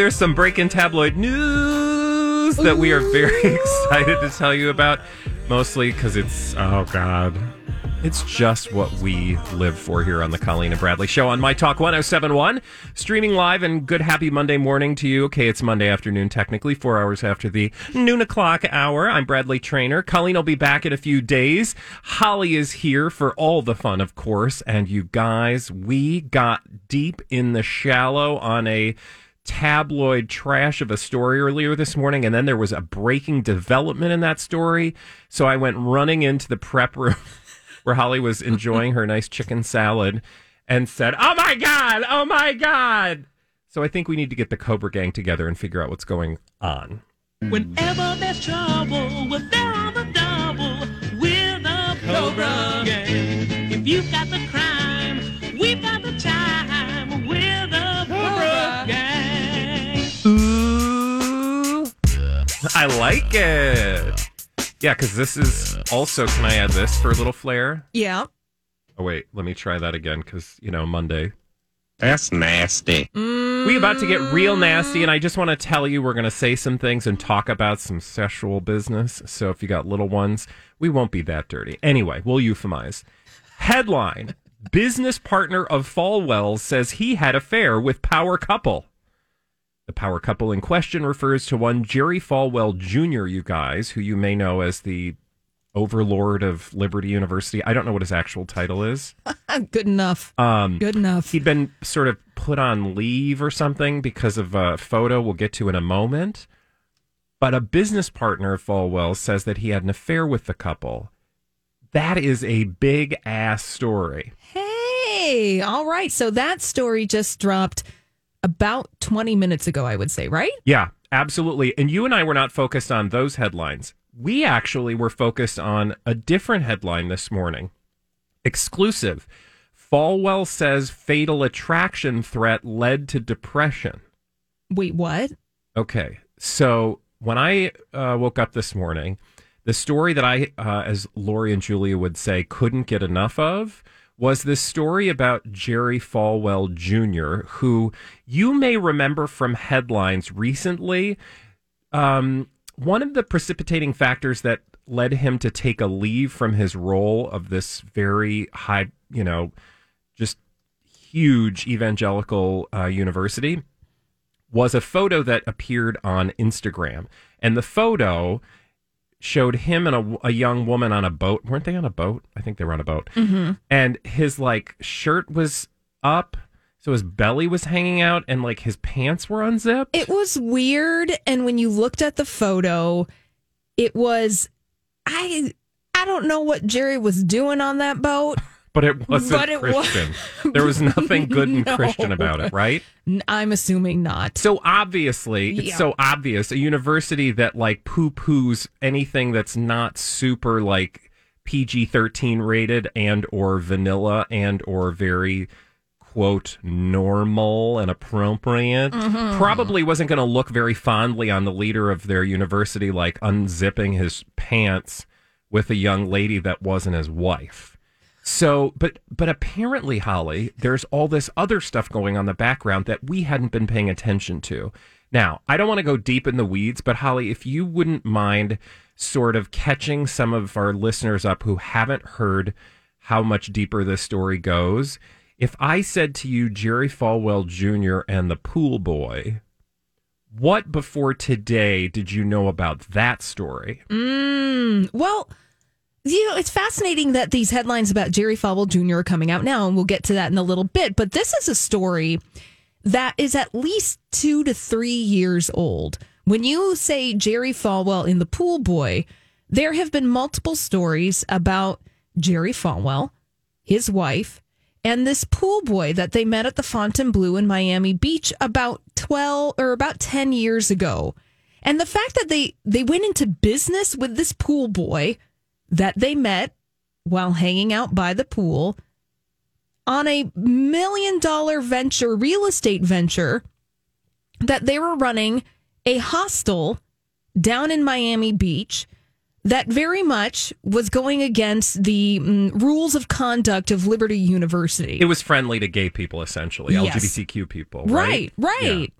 there's some breaking tabloid news that we are very excited to tell you about. Mostly because it's, oh God, it's just what we live for here on the Colleen and Bradley Show on My Talk 1071. Streaming live and good happy Monday morning to you. Okay, it's Monday afternoon, technically, four hours after the noon o'clock hour. I'm Bradley Traynor. Colleen will be back in a few days. Holly is here for all the fun, of course. And you guys, we got deep in the shallow on a tabloid trash of a story earlier this morning, and then there was a breaking development in that story. So I went running into the prep room where Holly was enjoying her nice chicken salad and said, Oh my God, oh my God. So I think we need to get the Cobra Gang together and figure out what's going on. Whenever there's trouble, we're there on the double. We're the Cobra Gang. If you've got the crime, we've got the time. We're the Cobra Gang. I like it. Yeah, because this is also, can I add this for a little flair? Yeah. Oh, wait, let me try that again because, you know, Monday. That's nasty. Mm. We about to get real nasty, and I just want to tell you we're going to say some things and talk about some sexual business. So if you got little ones, we won't be that dirty. Anyway, we'll euphemize. Headline: Business partner of Falwell says he had affair with power couple. The power couple in question refers to one Jerry Falwell Jr., you guys, who you may know as the overlord of Liberty University. I don't know what his actual title is. Good enough. Um, Good enough. He'd been sort of put on leave or something because of a photo we'll get to in a moment. But a business partner of Falwell says that he had an affair with the couple. That is a big ass story. Hey, all right. So that story just dropped about 20 minutes ago, I would say, right? Yeah, absolutely. And you and I were not focused on those headlines. We actually were focused on a different headline this morning. Exclusive. Falwell says fatal attraction threat led to depression. Wait, what? Okay. So when I uh, woke up this morning, the story that I, uh, as Lori and Julia would say, couldn't get enough of was this story about Jerry Falwell Jr., who you may remember from headlines recently. Um, one of the precipitating factors that led him to take a leave from his role of this very high, you know, just huge evangelical uh, university was a photo that appeared on Instagram. And the photo showed him and a, a young woman on a boat. Weren't they on a boat? I think they were on a boat. Mm-hmm. And his like shirt was up. So his belly was hanging out and like his pants were unzipped. It was weird. And when you looked at the photo, it was, I, I don't know what Jerry was doing on that boat. But it wasn't But it Christian. there was nothing good and No. Christian about it, right? I'm assuming not. So obviously, it's so obvious. A university that like poo poos anything that's not super like PG thirteen rated and or vanilla and or very quote normal and appropriate Mm-hmm. probably wasn't going to look very fondly on the leader of their university like unzipping his pants with a young lady that wasn't his wife so but but apparently holly there's all this other stuff going on in the background that we hadn't been paying attention to now i don't want to go deep in the weeds but holly if you wouldn't mind sort of catching some of our listeners up who haven't heard how much deeper this story goes If I said to you Jerry Falwell Jr. and the pool boy, what before today did you know about that story? Mm, well, you know, it's fascinating that these headlines about Jerry Falwell Jr. are coming out now, and we'll get to that in a little bit. But this is a story that is at least two to three years old. When you say Jerry Falwell in the pool boy, there have been multiple stories about Jerry Falwell, his wife, and this pool boy that they met at the Fontainebleau in Miami Beach about 12 or about 10 years ago. And the fact that they they went into business with this pool boy that they met while hanging out by the pool on a million dollar venture, real estate venture, that they were running a hostel down in Miami Beach that very much was going against the mm, rules of conduct of Liberty University. It was friendly to gay people, essentially, Yes. LGBTQ people. right, Right. right.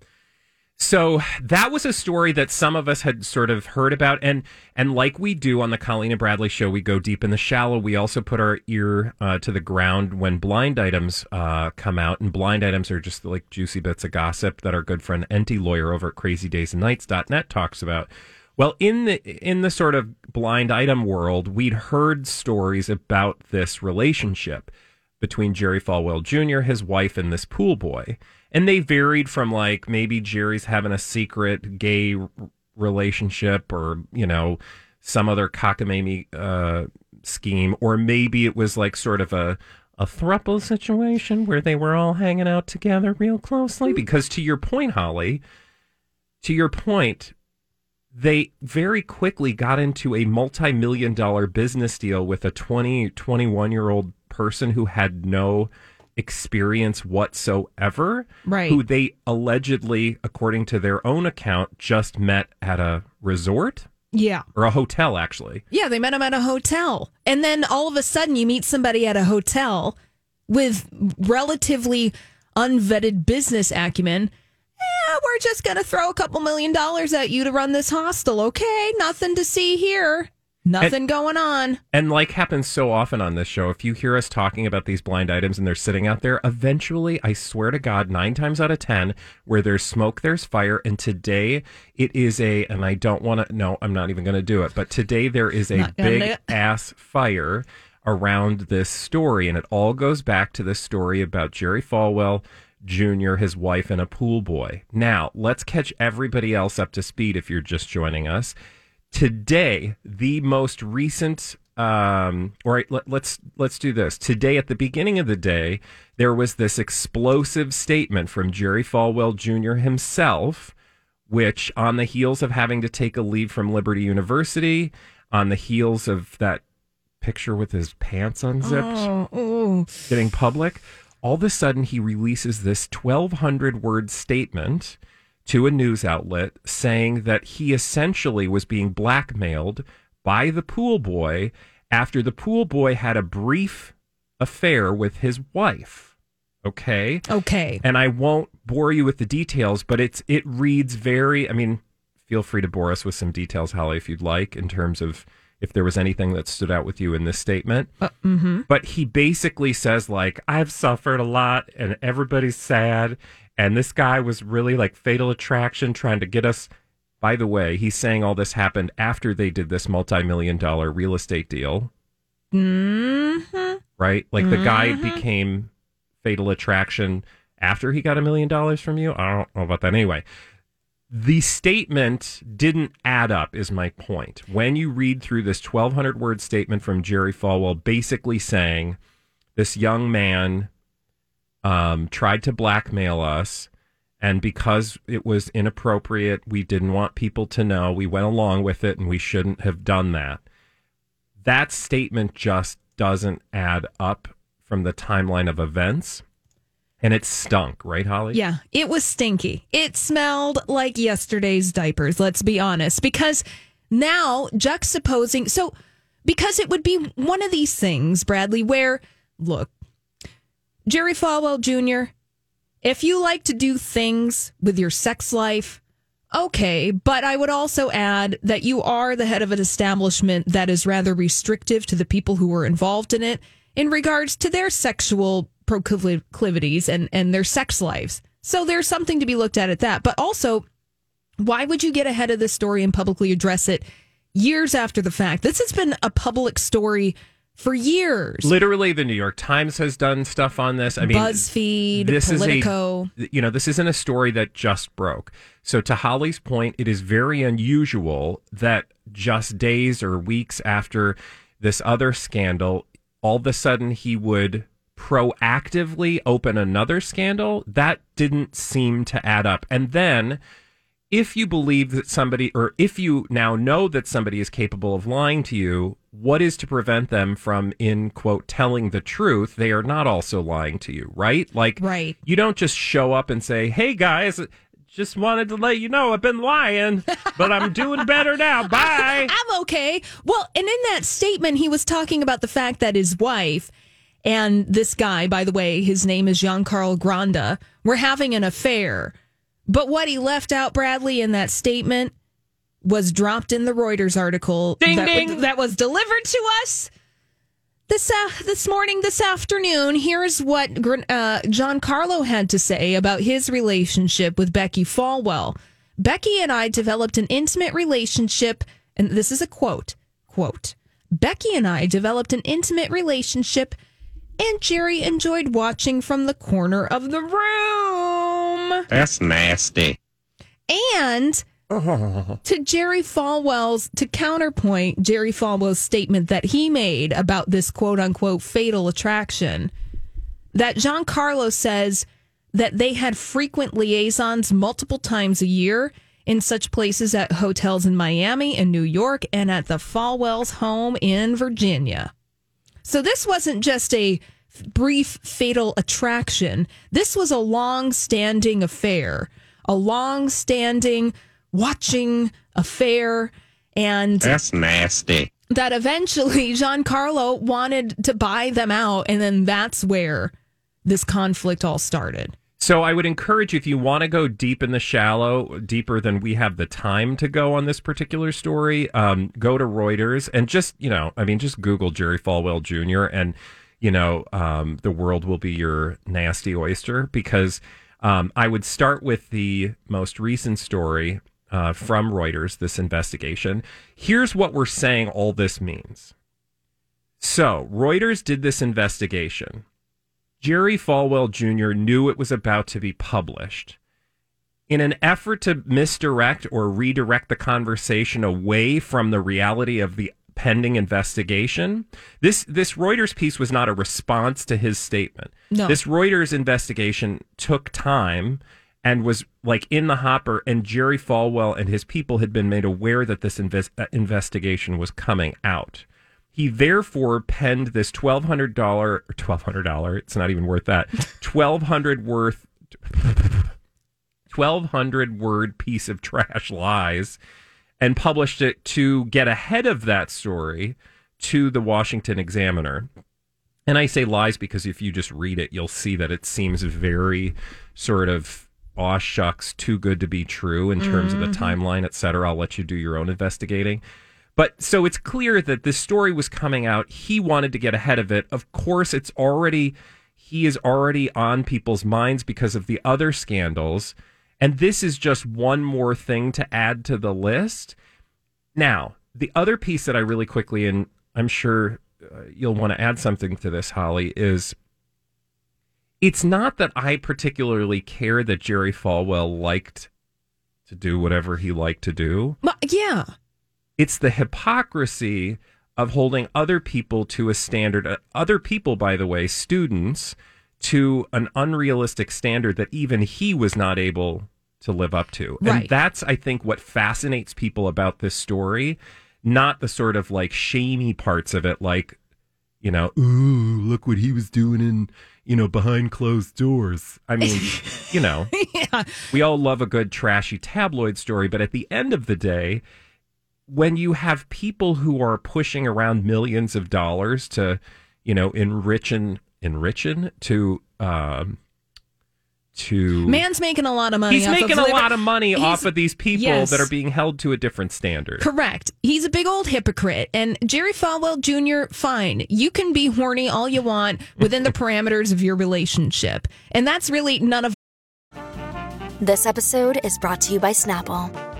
So that was a story that some of us had sort of heard about, and and like we do on the Colleen and Bradley show, we go deep in the shallow. We also put our ear uh, to the ground when blind items uh, come out, and blind items are just like juicy bits of gossip that our good friend Enty lawyer over at CrazyDaysAndNights.net talks about. Well, in the in the sort of blind item world, we'd heard stories about this relationship between Jerry Falwell Jr., his wife, and this pool boy. And they varied from like maybe Jerry's having a secret gay relationship or, you know, some other cockamamie uh, scheme, or maybe it was like sort of a, a thruple situation where they were all hanging out together real closely. Because to your point, Holly, to your point, they very quickly got into a multi-million dollar business deal with a 20 21 year old person who had no experience whatsoever Right. who they allegedly according to their own account just met at a resort Yeah. or a hotel actually Yeah, they met him at a hotel. And then all of a sudden you meet somebody at a hotel with relatively unvetted business acumen. Yeah, we're just going to throw a couple million dollars at you to run this hostel. Okay, nothing to see here. Nothing going on. And like happens so often on this show, if you hear us talking about these blind items and they're sitting out there, eventually, I swear to God, nine times out of 10, where there's smoke, there's fire. And today it is a, and I don't want to, no, I'm not even going to do it, but today there is a Not gonna do big ass fire around this story. And it all goes back to this story about Jerry Falwell. Jr., his wife, and a pool boy. Now, let's catch everybody else up to speed if you're just joining us today the most recent um all right let, let's let's do this today at the beginning of the day there was this explosive statement from jerry falwell jr himself which on the heels of having to take a leave from liberty university on the heels of that picture with his pants unzipped Oh, oh. getting public, all of a sudden he releases this 1,200 word statement to a news outlet saying that he essentially was being blackmailed by the pool boy after the pool boy had a brief affair with his wife. Okay. Okay. And I won't bore you with the details, but it's it reads very. I mean, feel free to bore us with some details, Holly, if you'd like, in terms of if there was anything that stood out with you in this statement. Uh, mm-hmm. But he basically says like, "I've suffered a lot, and everybody's sad, and this guy was really like fatal attraction, trying to get us." By the way, he's saying all this happened after they did this multi-million dollar real estate deal Mm-hmm. right? Like the guy became fatal attraction after he got a million dollars from you. I don't know about that anyway. The statement didn't add up, is my point. When you read through this 1,200 word statement from Jerry Falwell, basically saying this young man um, tried to blackmail us, and because it was inappropriate, we didn't want people to know. We went along with it, and we shouldn't have done that that statement just doesn't add up from the timeline of events. And it stunk, right, Holly? Yeah, it was stinky. It smelled like yesterday's diapers, let's be honest. Because now, juxtaposing, so because it would be one of these things, Bradley, where, look, Jerry Falwell Jr., if you like to do things with your sex life, okay, but I would also add that you are the head of an establishment that is rather restrictive to the people who are involved in it. in regards to their sexual proclivities and, and their sex lives. So there's something to be looked at at that. But also, why would you get ahead of this story and publicly address it years after the fact? This has been a public story for years. Literally, the New York Times has done stuff on this. I mean, BuzzFeed, this Politico. is a you know this isn't a story that just broke. So to Holly's point, it is very unusual that just days or weeks after this other scandal, all of a sudden he would proactively open another scandal. That didn't seem to add up. And then if you believe that somebody, or if you now know that somebody is capable of lying to you, what is to prevent them from, in quote, telling the truth? They are not also lying to you, right? Like, Right. you don't just show up and say, hey guys, just wanted to let you know I've been lying, but I'm doing better now. Bye. I'm okay. Well, and in that statement, he was talking about the fact that his wife and this guy, by the way, his name is Giancarlo Granda, were having an affair. But what he left out, Bradley, in that statement was dropped in the Reuters article Ding, that, ding. that was delivered to us this uh, this morning, this afternoon. Here's what Gr- uh, Giancarlo had to say about his relationship with Becky Falwell. Becky and I developed an intimate relationship, and this is a quote. Quote: Becky and I developed an intimate relationship, and Jerry enjoyed watching from the corner of the room. That's nasty. And to Jerry Falwell's, to counterpoint Jerry Falwell's statement that he made about this quote unquote fatal attraction, that Giancarlo says that they had frequent liaisons multiple times a year in such places at hotels in Miami and New York and at the Falwell's home in Virginia. So this wasn't just a brief fatal attraction. This was a long standing affair, a long standing watching affair. And That's nasty. that eventually Giancarlo wanted to buy them out. And then that's where this conflict all started. So I would encourage you if you want to go deep in the shallow, deeper than we have the time to go on this particular story, um, go to Reuters and just you know, I mean, just Google Jerry Falwell Jr. and you know, um, the world will be your nasty oyster because um, I would start with the most recent story uh, from Reuters. This investigation. Here's what we're saying. All this means. So Reuters did this investigation. Jerry Falwell Jr. knew it was about to be published. In an effort to misdirect or redirect the conversation away from the reality of the pending investigation, this this Reuters piece was not a response to his statement. No. This Reuters investigation took time and was like in the hopper and Jerry Falwell and his people had been made aware that this inves- uh, investigation was coming out. He therefore penned this twelve hundred dollar or twelve hundred dollar. It's not even worth that. Twelve hundred worth. Twelve hundred word piece of trash lies, and published it to get ahead of that story to the Washington Examiner. And I say lies because if you just read it, you'll see that it seems very sort of aw shucks, too good to be true in terms of the timeline, et cetera. I'll let you do your own investigating. But so it's clear that this story was coming out. He wanted to get ahead of it. Of course, it's already, he is already on people's minds because of the other scandals. And this is just one more thing to add to the list. Now, the other piece that I really quickly, and I'm sure uh, you'll want to add something to this, Holly, is it's not that I particularly care that Jerry Falwell liked to do whatever he liked to do. But yeah. it's the hypocrisy of holding other people to a standard uh, other people by the way students to an unrealistic standard that even he was not able to live up to. And that's i think what fascinates people about this story not the sort of like shamey parts of it like you know ooh look what he was doing in you know behind closed doors i mean you know yeah. we all love a good trashy tabloid story, but at the end of the day, when you have people who are pushing around millions of dollars to, you know, enrichen, enrichen to, um, to. Man's making a lot of money. He's off making of a lot of money He's- off of these people yes. that are being held to a different standard. Correct. He's a big old hypocrite. And Jerry Falwell Jr., fine. You can be horny all you want within the parameters of your relationship. And that's really none of This episode is brought to you by Snapple.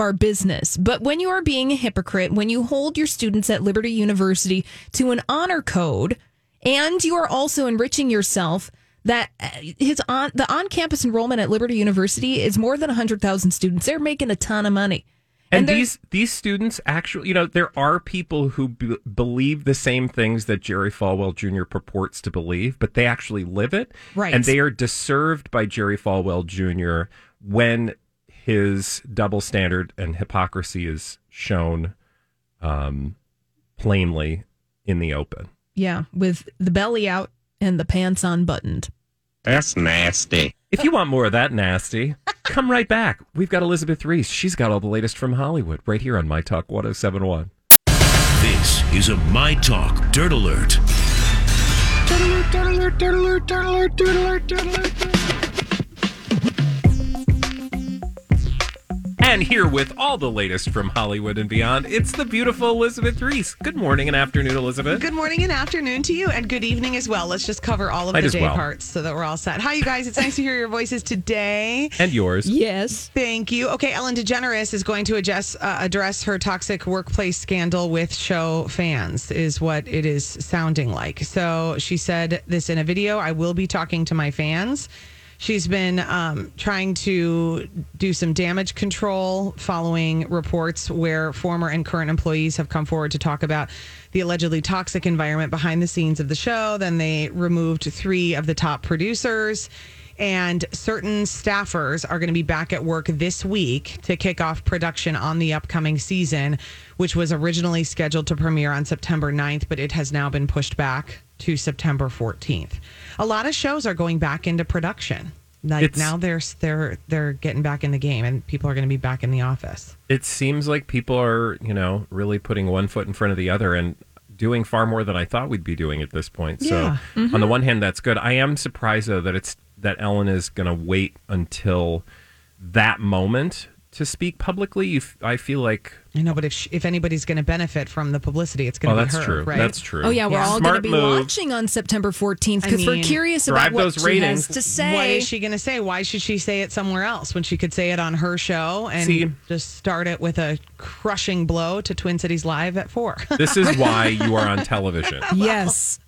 Our business. But when you are being a hypocrite, when you hold your students at Liberty University to an honor code, and you are also enriching yourself, that uh, his on the on-campus enrollment at Liberty University is more than 100,000 students. They're making a ton of money. And, they're- these these students actually, you know, there are people who b- believe the same things that Jerry Falwell Jr. purports to believe, but they actually live it. Right. And they are deserved by Jerry Falwell Jr. when his double standard and hypocrisy is shown um, plainly in the open. Yeah, with the belly out and the pants unbuttoned. That's nasty. If you want more of that nasty, come right back. We've got Elizabeth Ries. She's got all the latest from Hollywood right here on My Talk 1071. This is a My Talk Dirt Alert. And here with all the latest from Hollywood and beyond, it's the beautiful Elizabeth Ries. Good morning and afternoon, Elizabeth. Good morning and afternoon to you, and good evening as well. Let's just cover all of Might the as day well. parts so that we're all set. Hi, you guys. It's nice to hear your voices today. And yours. Yes. Thank you. Okay, Ellen DeGeneres is going to address, uh, address her toxic workplace scandal with show fans, is what it is sounding like. So she said this in a video I will be talking to my fans. She's been um, trying to do some damage control following reports where former and current employees have come forward to talk about the allegedly toxic environment behind the scenes of the show. Then they removed three of the top producers and certain staffers are going to be back at work this week to kick off production on the upcoming season, which was originally scheduled to premiere on September 9th, but it has now been pushed back to September 14th. A lot of shows are going back into production. Like It's- now they're they're they're getting back in the game and people are going to be back in the office. It seems like people are, you know, really putting one foot in front of the other and doing far more than I thought we'd be doing at this point. Yeah. So, on the one hand, that's good. I am surprised though that it's that Ellen is going to wait until that moment to speak publicly. You f- I feel like I know, but if sh if anybody's going to benefit from the publicity, it's going oh, to be that's her, true. right? That's true. Oh yeah, we're all going to be move. watching on September 14th I because we're curious about what those she ratings. has to say. What is she going to say? Why should she say it somewhere else when she could say it on her show and See- just start it with a crushing blow to Twin Cities Live at four? This is why you are on television yes.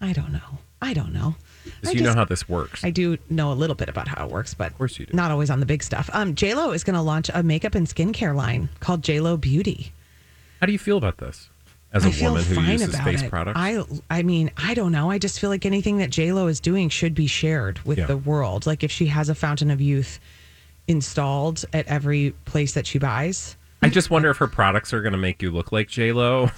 I don't know. I don't know. Because you know how this works. I do know a little bit about how it works, but of course you do. not always on the big stuff. Um, J Lo is going to launch a makeup and skincare line called J Lo Beauty. How do you feel about this as a I woman who uses face it. products? I I mean, I don't know. I just feel like anything that J Lo is doing should be shared with Yeah. the world. Like if she has a fountain of youth installed at every place that she buys. I just wonder if her products are going to make you look like J Lo,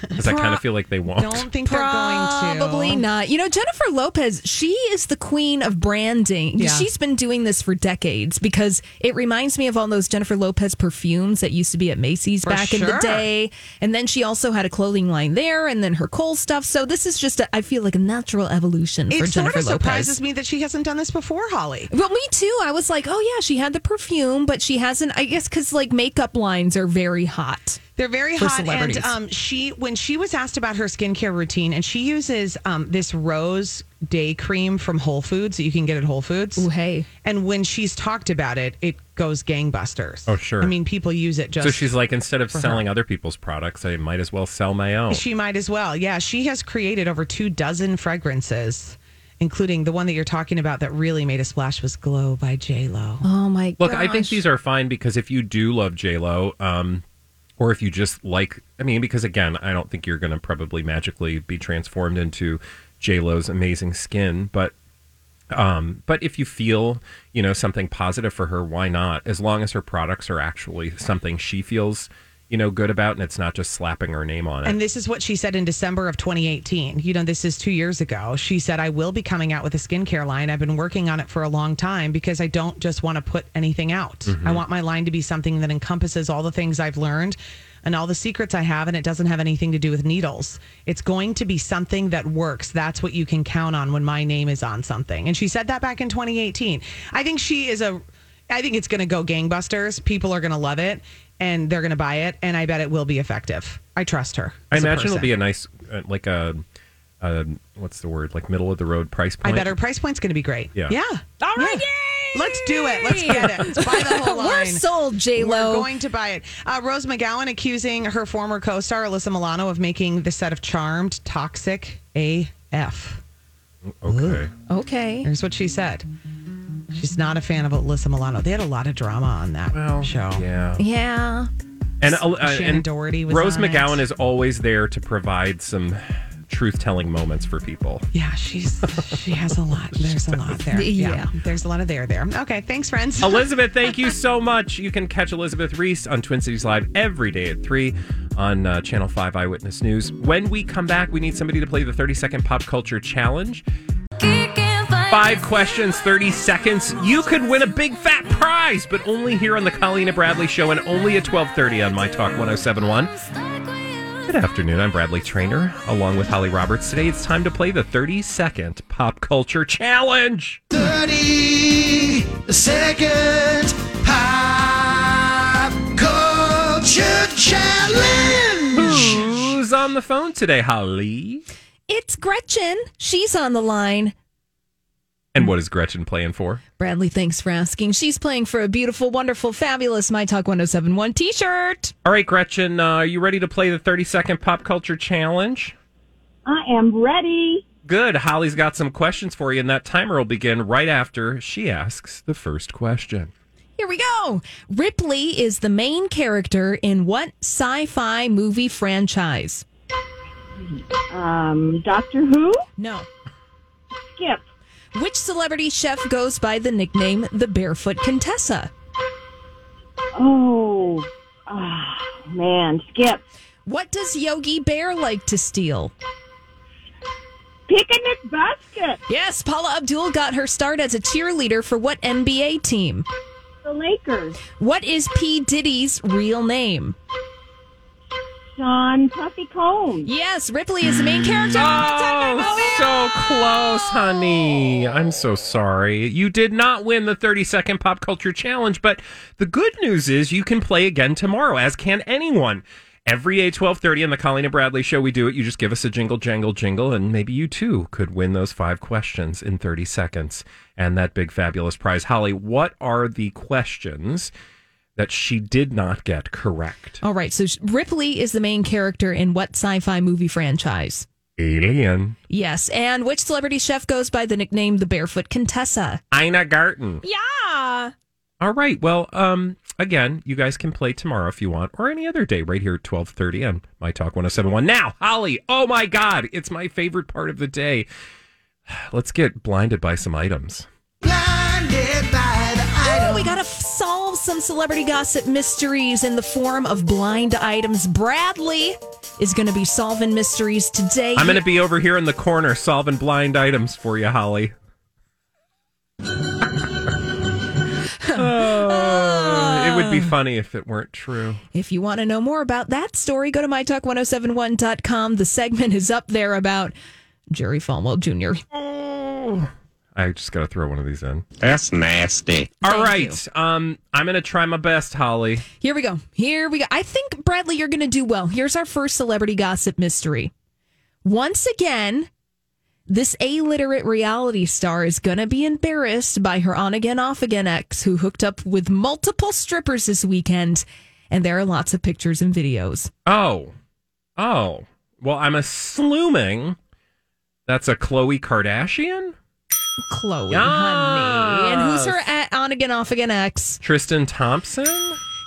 because I kind of feel like they won't. Don't think they're going to. Probably not. You know, Jennifer Lopez, she is the queen of branding. Yeah. She's been doing this for decades because it reminds me of all those Jennifer Lopez perfumes that used to be at Macy's For back in the day. And then she also had a clothing line there and then her Cole stuff. So this is just, a, I feel like a natural evolution for It sort of surprises me that she hasn't done this before, Holly. Well, me too. I was like, oh yeah, she had the perfume, but she hasn't. I guess because like makeup lines lines are very hot. They're very for hot, and um, she when she was asked about her skincare routine, and she uses um, this rose day cream from Whole Foods that you can get at Whole Foods. Ooh, hey. And when she's talked about it, it goes gangbusters. Oh, sure. I mean, people use it just. so she's like, instead of for her. selling other people's products, I might as well sell my own. She might as well. Yeah, she has created over two dozen fragrances, including the one that you're talking about that really made a splash was Glow by J Lo. Oh my Look, I think these are fine because if you do love J Lo, um, or if you just like, I mean, because again, I don't think you're going to probably magically be transformed into J Lo's amazing skin, but um, but if you feel you know something positive for her, why not? As long as her products are actually something she feels you know good about, and it's not just slapping her name on it. And this is what she said in December of 2018. You know, this is two years ago. She said, I will be coming out with a skincare line. I've been working on it for a long time because I don't just want to put anything out. Mhm. I want my line to be something that encompasses all the things I've learned and all the secrets I have, and it doesn't have anything to do with needles. It's going to be something that works. That's what you can count on when my name is on something. And she said that back in 2018. I think she is a. I think it's going to go gangbusters. People are going to love it and they're going to buy it. And I bet it will be effective. I trust her. I imagine it'll be a nice, uh, like a, uh, what's the word, like middle of the road price point. I bet her price point's going to be great. Yeah. Yeah. All right. Let's do it. Let's get it. Let's buy the whole line. We're sold, J-Lo. We're going to buy it. Uh, Rose McGowan accusing her former co-star Alyssa Milano of making the set of Charmed toxic AF. Okay. Okay. Here's what she said. She's not a fan of Alyssa Milano. They had a lot of drama on that show. Yeah. Yeah. And, uh, uh, Shannen and Doherty was Rose on. McGowan is always there to provide some truth telling moments for people. Yeah, she's she has a lot. There's a lot there. Yeah. Yeah. There's a lot of there there. Okay, thanks, friends. Elizabeth, thank you so much. You can catch Elizabeth Ries on Twin Cities Live every day at 3 on uh, Channel 5 Eyewitness News. When we come back, we need somebody to play the 30 second pop culture challenge. Five questions, 30 seconds. You could win a big fat prize, but only here on the Colleen and Bradley Show and only at 1230 on My Talk 1071. Good afternoon. I'm Bradley Traynor, along with Holly Roberts. Today it's time to play the 30 second pop culture challenge. 30 second pop culture challenge. Who's on the phone today, Holly? It's Gretchen. She's on the line. And what is Gretchen playing for? Bradley, thanks for asking. She's playing for a beautiful, wonderful, fabulous My Talk 1071 t shirt. All right, Gretchen, uh, are you ready to play the 30 second pop culture challenge? I am ready. Good. Holly's got some questions for you, and that timer will begin right after she asks the first question. Here we go. Ripley is the main character in what sci fi movie franchise? Um, Doctor Who? No. Skip. Which celebrity chef goes by the nickname the Barefoot Contessa? Oh, ah, man, Skip. What does Yogi Bear like to steal? Picnic basket. Yes, Paula Abdul got her start as a cheerleader for what NBA team? The Lakers. What is P. Diddy's real name? Sean Puffy Combs. Yes, Ripley is the main character. Oh, so close, honey. I'm so sorry. You did not win the 30 second pop culture challenge, but the good news is you can play again tomorrow, as can anyone. Every day, 1230 on the Colleen and Bradley show, we do it. You just give us a jingle, jangle, jingle, and maybe you too could win those five questions in 30 seconds and that big, fabulous prize. Holly, what are the questions that she did not get correct? All right, so Ripley is the main character in what sci fi movie franchise? Alien. Yes, and which celebrity chef goes by the nickname the Barefoot Contessa? Ina Garten. Yeah. All right. Well, um, again, you guys can play tomorrow if you want, or any other day, right here at twelve thirty on My Talk One Hundred Seven One. Now, Holly. Oh my God, it's my favorite part of the day. Let's get blinded by some items. Oh, we gotta f- some celebrity gossip mysteries in the form of blind items. Bradley is going to be solving mysteries today. I'm going to be over here in the corner solving blind items for you, Holly. Oh, it would be funny if it weren't true. If you want to know more about that story, go to mytalk1071.com. The segment is up there about Jerry Falwell Jr. Oh, I just got to throw one of these in. That's nasty. All Thank right. Um, I'm going to try my best, Holly. Here we go. Here we go. I think, Bradley, you're going to do well. Here's our first celebrity gossip mystery. Once again, this illiterate reality star is going to be embarrassed by her on again, off again ex who hooked up with multiple strippers this weekend. And there are lots of pictures and videos. Oh. Oh. Well, I'm assuming that's a Khloe Kardashian? Khloe, honey. And who's her Yes. a- on again, off again ex? Tristan Thompson?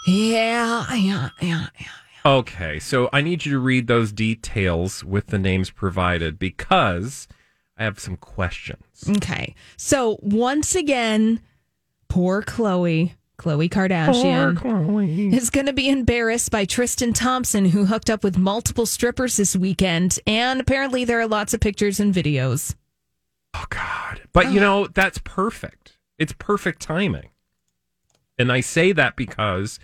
Yeah, yeah, yeah, yeah. Okay, so I need you to read those details with the names provided because I have some questions. Okay. So once again, poor Khloe, Khloe Kardashian, Khloe. is going to be embarrassed by Tristan Thompson, who hooked up with multiple strippers this weekend. And apparently, there are lots of pictures and videos. Oh God! But you know that's perfect. It's perfect timing, and I say that because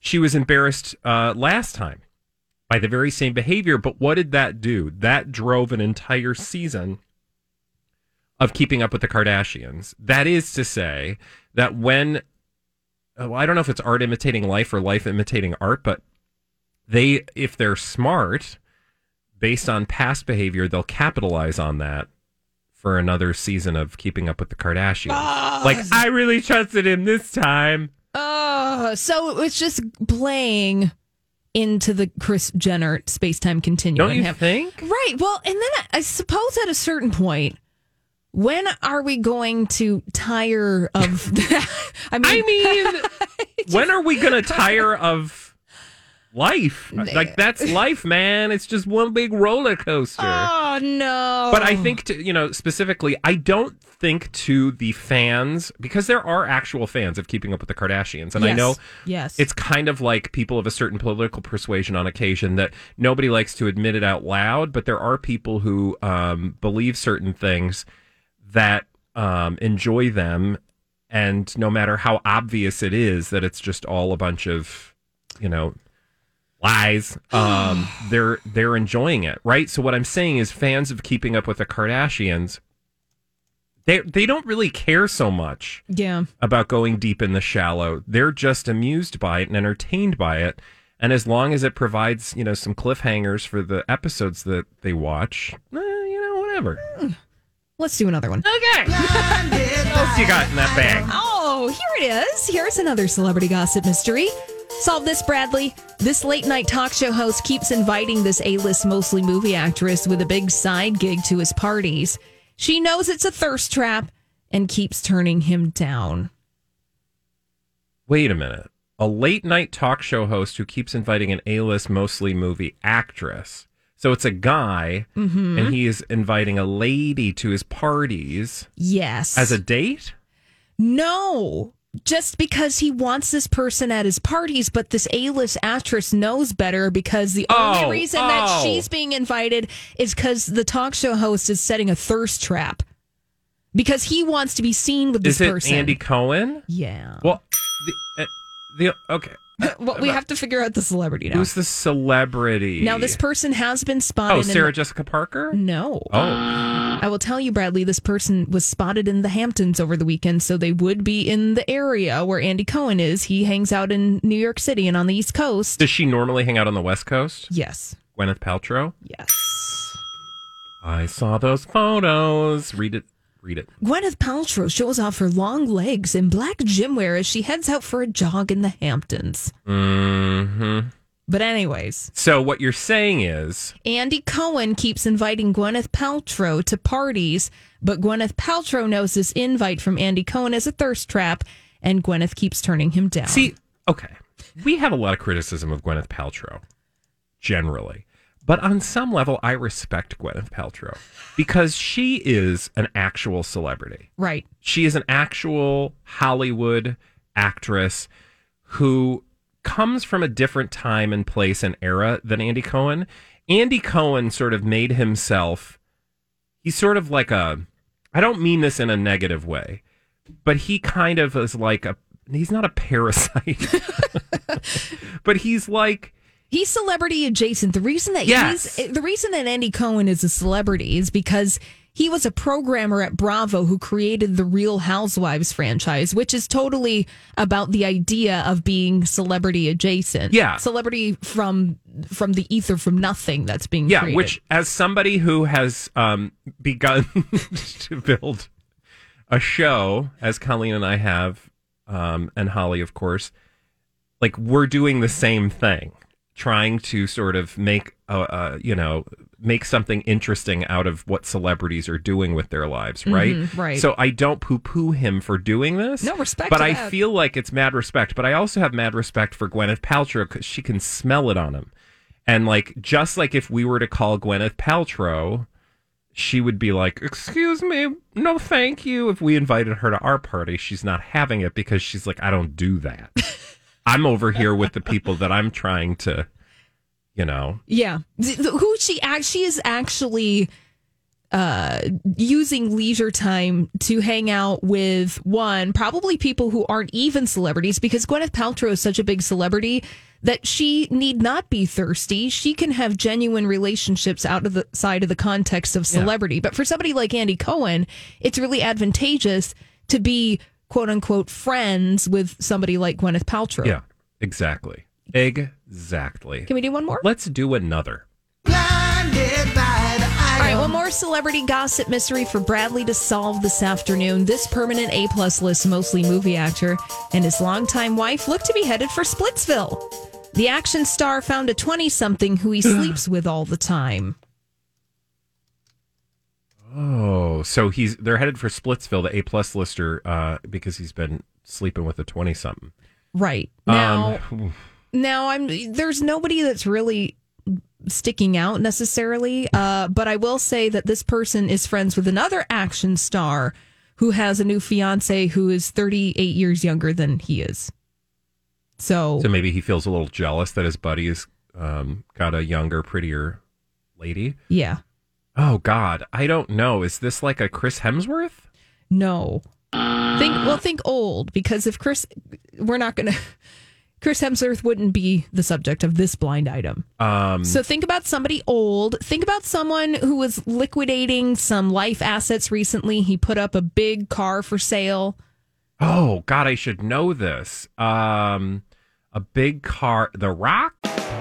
she was embarrassed uh, last time by the very same behavior. But what did that do? That drove an entire season of keeping up with the Kardashians. That is to say that when uh, well, I don't know if it's art imitating life or life imitating art, but they, if they're smart, based on past behavior, they'll capitalize on that for another season of Keeping Up with the Kardashians. Ah. like, I really trusted him this time. Oh, so it's just playing into the Kris Jenner space time continuum. Don't you Have- think? Right. Well, and then I, I suppose at a certain point, when are we going to tire of that? I mean, I mean, when are we going to tire of life? Like, that's life, man. It's just one big roller coaster. oh no. But I think, to, you know, specifically, I don't think to the fans because there are actual fans of Keeping Up with the Kardashians, and I know Yes. it's kind of like people of a certain political persuasion on occasion that nobody likes to admit it out loud, but there are people who um, believe certain things that um, enjoy them, and no matter how obvious it is that it's just all a bunch of, you know, lies um they're they're enjoying it right so what i'm saying is fans of keeping up with the kardashians they they don't really care so much yeah. about going deep in the shallow they're just amused by it and entertained by it and as long as it provides you know some cliffhangers for the episodes that they watch eh, you know whatever Let's do another one. okay what else you got in that bag Oh, here it is. Here's another celebrity gossip mystery. Solve this, Bradley. This late night talk show host keeps inviting this A list, mostly movie actress with a big side gig to his parties. She knows it's a thirst trap and keeps turning him down. Wait a minute. A late night talk show host who keeps inviting an A list, mostly movie actress. So it's a guy, Mm-hmm. and he is inviting a lady to his parties Yes. as a date? No, just because he wants this person at his parties, but this A list actress knows better because the Oh, only reason that oh. she's being invited is because the talk show host is setting a thirst trap. Because he wants to be seen with this Is it person. Andy Cohen? Yeah. Well, the, uh, the okay. Well, we have to figure out the celebrity now. Who's the celebrity? Now, this person has been spotted. Oh, in- Sarah Jessica Parker? No. Oh. I will tell you, Bradley, this person was spotted in the Hamptons over the weekend, so they would be in the area where Andy Cohen is. He hangs out in New York City and on the East Coast. Does she normally hang out on the West Coast? Yes. Gwyneth Paltrow? Yes. I saw those photos. Read it. Read it. Gwyneth Paltrow shows off her long legs in black gym wear as she heads out for a jog in the Hamptons. Mm-hmm. But, anyways, So what you're saying is Andy Cohen keeps inviting Gwyneth Paltrow to parties, but Gwyneth Paltrow knows this invite from Andy Cohen is a thirst trap, and Gwyneth keeps turning him down. See, okay. We have a lot of criticism of Gwyneth Paltrow, generally. But on some level, I respect Gwyneth Paltrow because she is an actual celebrity. right. She is an actual Hollywood actress who comes from a different time and place and era than Andy Cohen. Andy Cohen sort of made himself, he's sort of like a, I don't mean this in a negative way, but he kind of is like a, he's not a parasite, but he's like, He's celebrity adjacent. The reason that Yes. he's the reason that Andy Cohen is a celebrity is because he was a programmer at Bravo who created the Real Housewives franchise, which is totally about the idea of being celebrity adjacent. Yeah. celebrity from from the ether from nothing that's being Yeah, created. which as somebody who has um, begun to build a show, as Colleen and I have, um, and Holly, of course, like we're doing the same thing, trying to sort of make a, a you know make something interesting out of what celebrities are doing with their lives, right? Mhm, right. So I don't poo-poo him for doing this. No, respect But I that. feel like it's mad respect. But I also have mad respect for Gwyneth Paltrow because she can smell it on him. And like, just like if we were to call Gwyneth Paltrow, she would be like, "Excuse me, no, thank you." If we invited her to our party, she's not having it because she's like, "I don't do that." I'm over here with the people that I'm trying to, you know. Yeah. Who she act she is actually uh using leisure time to hang out with one probably people who aren't even celebrities because Gwyneth Paltrow is such a big celebrity that she need not be thirsty she can have genuine relationships out of the side of the context of celebrity but for somebody like Andy Cohen it's really advantageous to be quote unquote friends with somebody like Gwyneth Paltrow Yeah, exactly, exactly. can we do one more Let's do another. All right, one more celebrity gossip mystery for Bradley to solve this afternoon. This permanent A plus list, mostly movie actor, and his longtime wife look to be headed for Splitsville. The action star found a 20 something who he sleeps with all the time. Oh, so he's they're headed for Splitsville, the A plus lister, uh, because he's been sleeping with a twenty something. Right. Now, Um, now I'm there's nobody that's really sticking out necessarily, uh, but I will say that this person is friends with another action star who has a new fiance who is 38 years younger than he is. So, so maybe he feels a little jealous that his buddy has um, got a younger, prettier lady. yeah. Oh God, I don't know. Is this like a Chris Hemsworth? No. Think well think old because if Chris we're not going to Chris Hemsworth wouldn't be the subject of this blind item. Um, So think about somebody old. Think about someone who was liquidating some life assets recently. He put up a big car for sale. oh God, I should know this. Um, a big car, The Rock.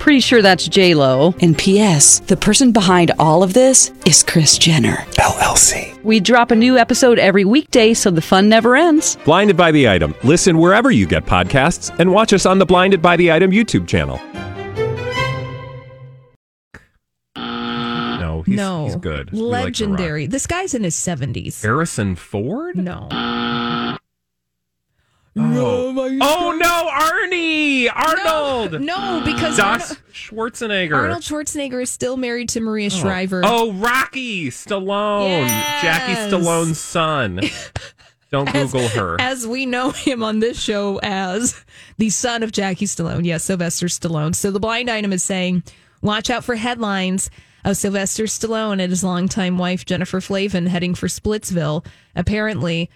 Pretty sure that's J Lo. And P.S. The person behind all of this is Kris Jenner LLC. We drop a new episode every weekday, so the fun never ends. Blinded by the item. Listen wherever you get podcasts, and watch us on the Blinded by the Item YouTube channel. No, he's, no. he's good. We like Legendary. this guy's in his 70s. Harrison Ford. No. Oh, oh no, Arnie Arnold. No, because Das Arnold, Schwarzenegger. Arnold Schwarzenegger is still married to Maria oh. Shriver. Oh, Rocky Stallone, Jackie Stallone's son. Don't As- Google her. As we know him on this show as the son of Jackie Stallone. Yes, Sylvester Stallone. So the blind item is saying, watch out for headlines of Sylvester Stallone and his longtime wife, Jennifer Flavin, heading for Splitsville. Apparently,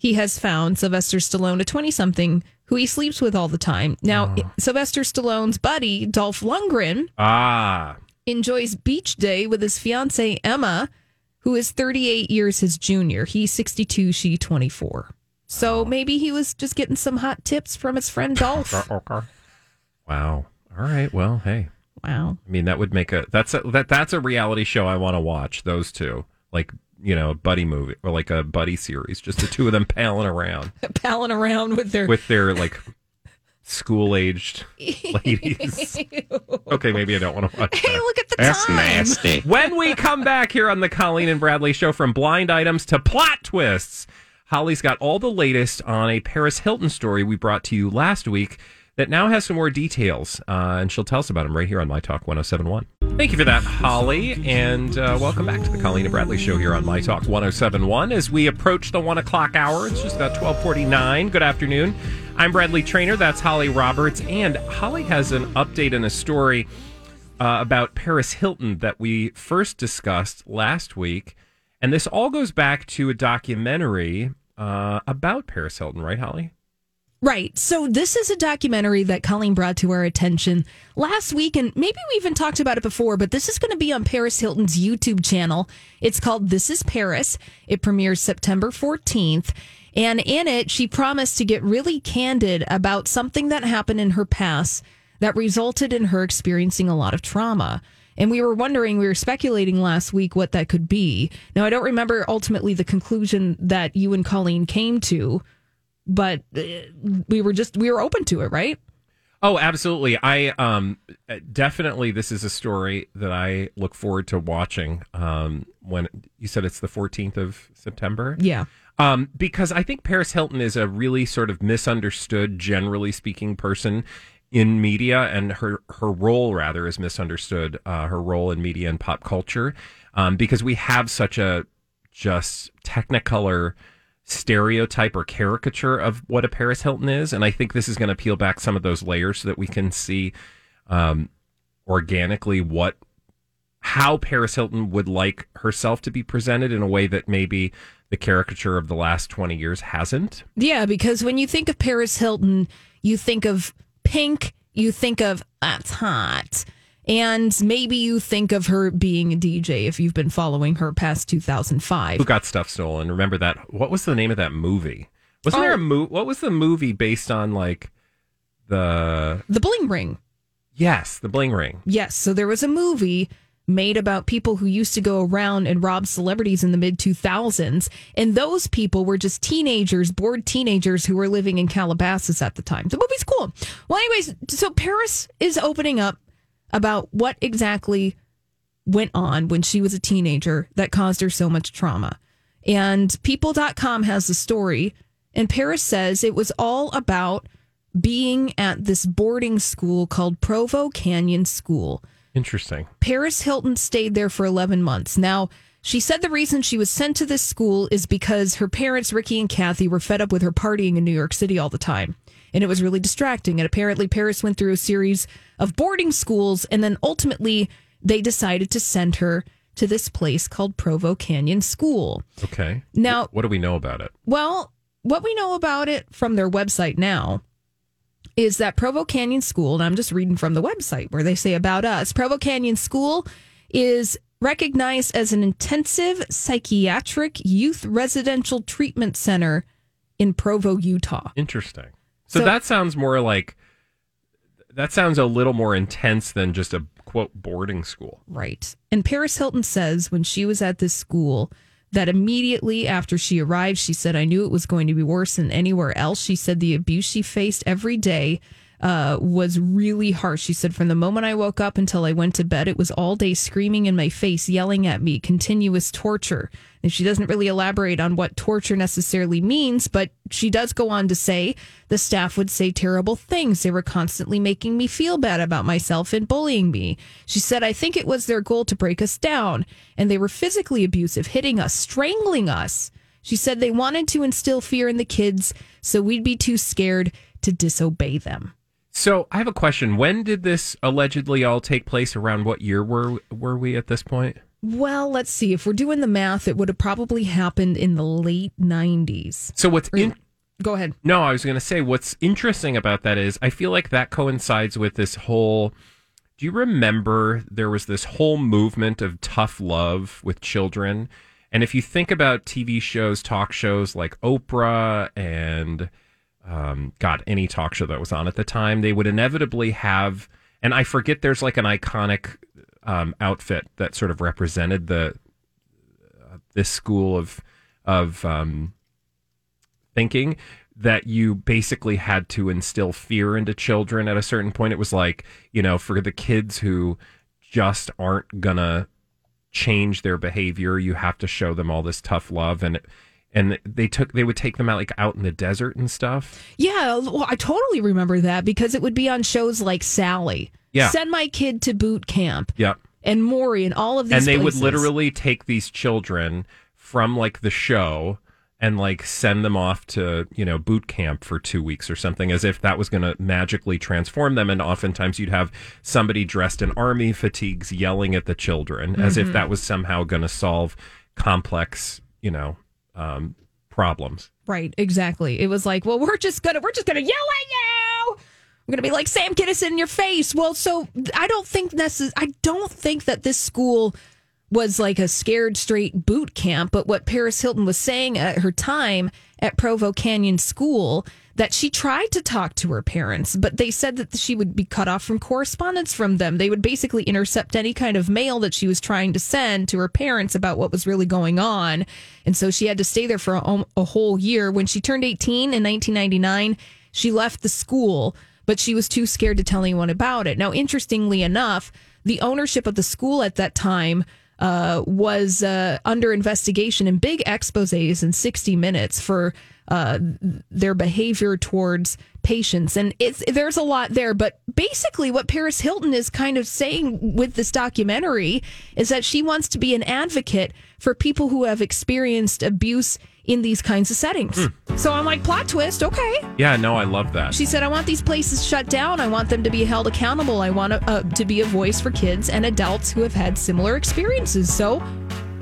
he has found Sylvester Stallone, a 20 something, who he sleeps with all the time. Now, Sylvester Stallone's buddy, Dolph Lundgren, ah, enjoys beach day with his fiancee Emma, who is 38 years his junior. He's 62, she 24. So maybe he was just getting some hot tips from his friend Dolph. wow. All right. Well, hey. Wow. I mean, that would make a that's a that that's a reality show I want to watch. Those two, like you know, a buddy movie or like a buddy series, just the two of them palling around Palling around with their with their like school aged ladies. okay, maybe I don't want to watch Hey, that. look at the That's time. nasty. When we come back here on the Colleen and Bradley show from blind items to plot twists, Holly's got all the latest on a Paris Hilton story we brought to you last week that now has some more details, uh, and she'll tell us about them right here on My Talk 1071. Thank you for that, Holly, and uh, welcome back to the Colleen Bradley show here on My Talk 1071 as we approach the one o'clock hour. It's just about 1249. Good afternoon. I'm Bradley Traynor. That's Holly Roberts, and Holly has an update and a story uh, about Paris Hilton that we first discussed last week. And this all goes back to a documentary uh, about Paris Hilton, right, Holly? Right. So this is a documentary that Colleen brought to our attention last week, and maybe we even talked about it before, but this is going to be on Paris Hilton's YouTube channel. It's called This is Paris. It premieres September 14th. And in it, she promised to get really candid about something that happened in her past that resulted in her experiencing a lot of trauma. And we were wondering, we were speculating last week what that could be. Now, I don't remember ultimately the conclusion that you and Colleen came to, but uh, we were just, we were open to it, right? Oh, absolutely. I um definitely this is a story that I look forward to watching. Um, when you said it's the 14th of September, Yeah. Um, because I think Paris Hilton is a really sort of misunderstood, generally speaking, person in media, and her her role rather is misunderstood. Uh, her role in media and pop culture, um, because we have such a just technicolor stereotype or caricature of what a Paris Hilton is, and I think this is going to peel back some of those layers so that we can see um, organically what how Paris Hilton would like herself to be presented in a way that maybe the caricature of the last 20 years hasn't. Yeah, because when you think of Paris Hilton, you think of pink, you think of that's hot. And maybe you think of her being a DJ if you've been following her past 2005. Who got stuff stolen? Remember that? What was the name of that movie? Wasn't Oh. there a oh. movie? What was the movie based on like the The Bling Ring. Yes, the Bling Ring. Yes. So there was a movie made about people who used to go around and rob celebrities in the mid 2000s. And those people were just teenagers, bored teenagers who were living in Calabasas at the time. The movie's cool. Well, anyways, so Paris is opening up about what exactly went on when she was a teenager that caused her so much trauma. And people.com has the story. And Paris says it was all about being at this boarding school called Provo Canyon School. Interesting. Paris Hilton stayed there for 11 months. Now, she said the reason she was sent to this school is because her parents, Ricky and Kathy, were fed up with her partying in New York City all the time. And it was really distracting. And apparently, Paris went through a series of boarding schools. And then ultimately, they decided to send her to this place called Provo Canyon School. Okay. Now- what do we know about it? Well, what we know about it from their website now is that Provo Canyon School, and I'm just reading from the website where they say about us Provo Canyon School is recognized as an intensive psychiatric youth residential treatment center in Provo, Utah. Interesting. So, So- that sounds more like that sounds a little more intense than just a quote boarding school. Right. And Paris Hilton says when she was at this school that immediately after she arrived, she said, I knew it was going to be worse than anywhere else. She said the abuse she faced every day uh, was really harsh. She said, from the moment I woke up until I went to bed, it was all day screaming in my face, yelling at me, continuous torture. And she doesn't really elaborate on what torture necessarily means, but she does go on to say the staff would say terrible things. They were constantly making me feel bad about myself and bullying me. She said, I think it was their goal to break us down. And they were physically abusive, hitting us, strangling us. She said they wanted to instill fear in the kids so we'd be too scared to disobey them. So I have a question. When did this allegedly all take place? Around what year were were we at this point? Well, let's see. If we're doing the math, it would have probably happened in the late 90s. So what's in Go ahead. No, I was going to say what's interesting about that is I feel like that coincides with this whole. Do you remember there was this whole movement of tough love with children? And if you think about TV shows, talk shows like Oprah and um, God, any talk show that was on at the time, they would inevitably have. And I forget there's like an iconic um, outfit that sort of represented the uh, this school of of um, thinking that you basically had to instill fear into children at a certain point. It was like, you know, for the kids who just aren't gonna change their behavior, you have to show them all this tough love and and they took they would take them out like out in the desert and stuff. Yeah, well, I totally remember that because it would be on shows like Sally. Yeah. Send my kid to boot camp. Yep. And Maury and all of these and they places. would literally take these children from like the show and like send them off to you know boot camp for two weeks or something as if that was going to magically transform them and oftentimes you'd have somebody dressed in army fatigues yelling at the children as if Mhm. that was somehow going to solve complex you know um, problems Right, exactly. It was like, well, we're just gonna we're just gonna yell at you. Gonna be like Sam Kinison in your face. Well, so I don't think necess- I don't think that this school was like a scared straight boot camp, but what Paris Hilton was saying at her time at Provo Canyon School that she tried to talk to her parents, but they said that she would be cut off from correspondence from them. They would basically intercept any kind of mail that she was trying to send to her parents about what was really going on. And so she had to stay there for a, a whole year. When she turned 18 in 1999, she left the school, but she was too scared to tell anyone about it. Now, interestingly enough, the ownership of the school at that time uh, was uh, under investigation in big exposés in 60 Minutes for uh, their behavior towards patients. And it's there's a lot there, but basically, what Paris Hilton is kind of saying with this documentary is that she wants to be an advocate for people who have experienced abuse in these kinds of settings. So I'm like, plot twist, okay. yeah no i love that She said, I want these places shut down. I want them to be held accountable. I want uh, to be a voice for kids and adults who have had similar experiences. So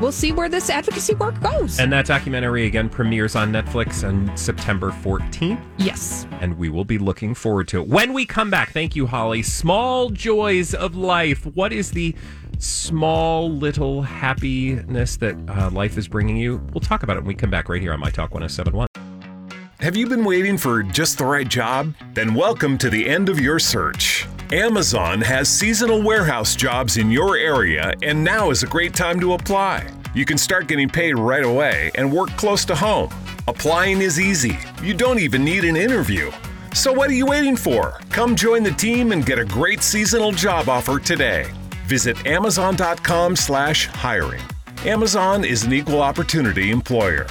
we'll see where this advocacy work goes. and that documentary again premieres on netflix on september 14th yes. and we will be looking forward to it. When we come back, thank you, Holly. Small joys of life. What is the small little happiness that uh, life is bringing you? We'll talk about it when we come back right here on My Talk 1071. Have you been waiting for just the right job? Then welcome to the end of your search. Amazon has seasonal warehouse jobs in your area, and now is a great time to apply. You can start getting paid right away and work close to home. Applying is easy. You don't even need an interview. So what are you waiting for? Come join the team and get a great seasonal job offer today. Visit amazon.com slash hiring. Amazon is an equal opportunity employer.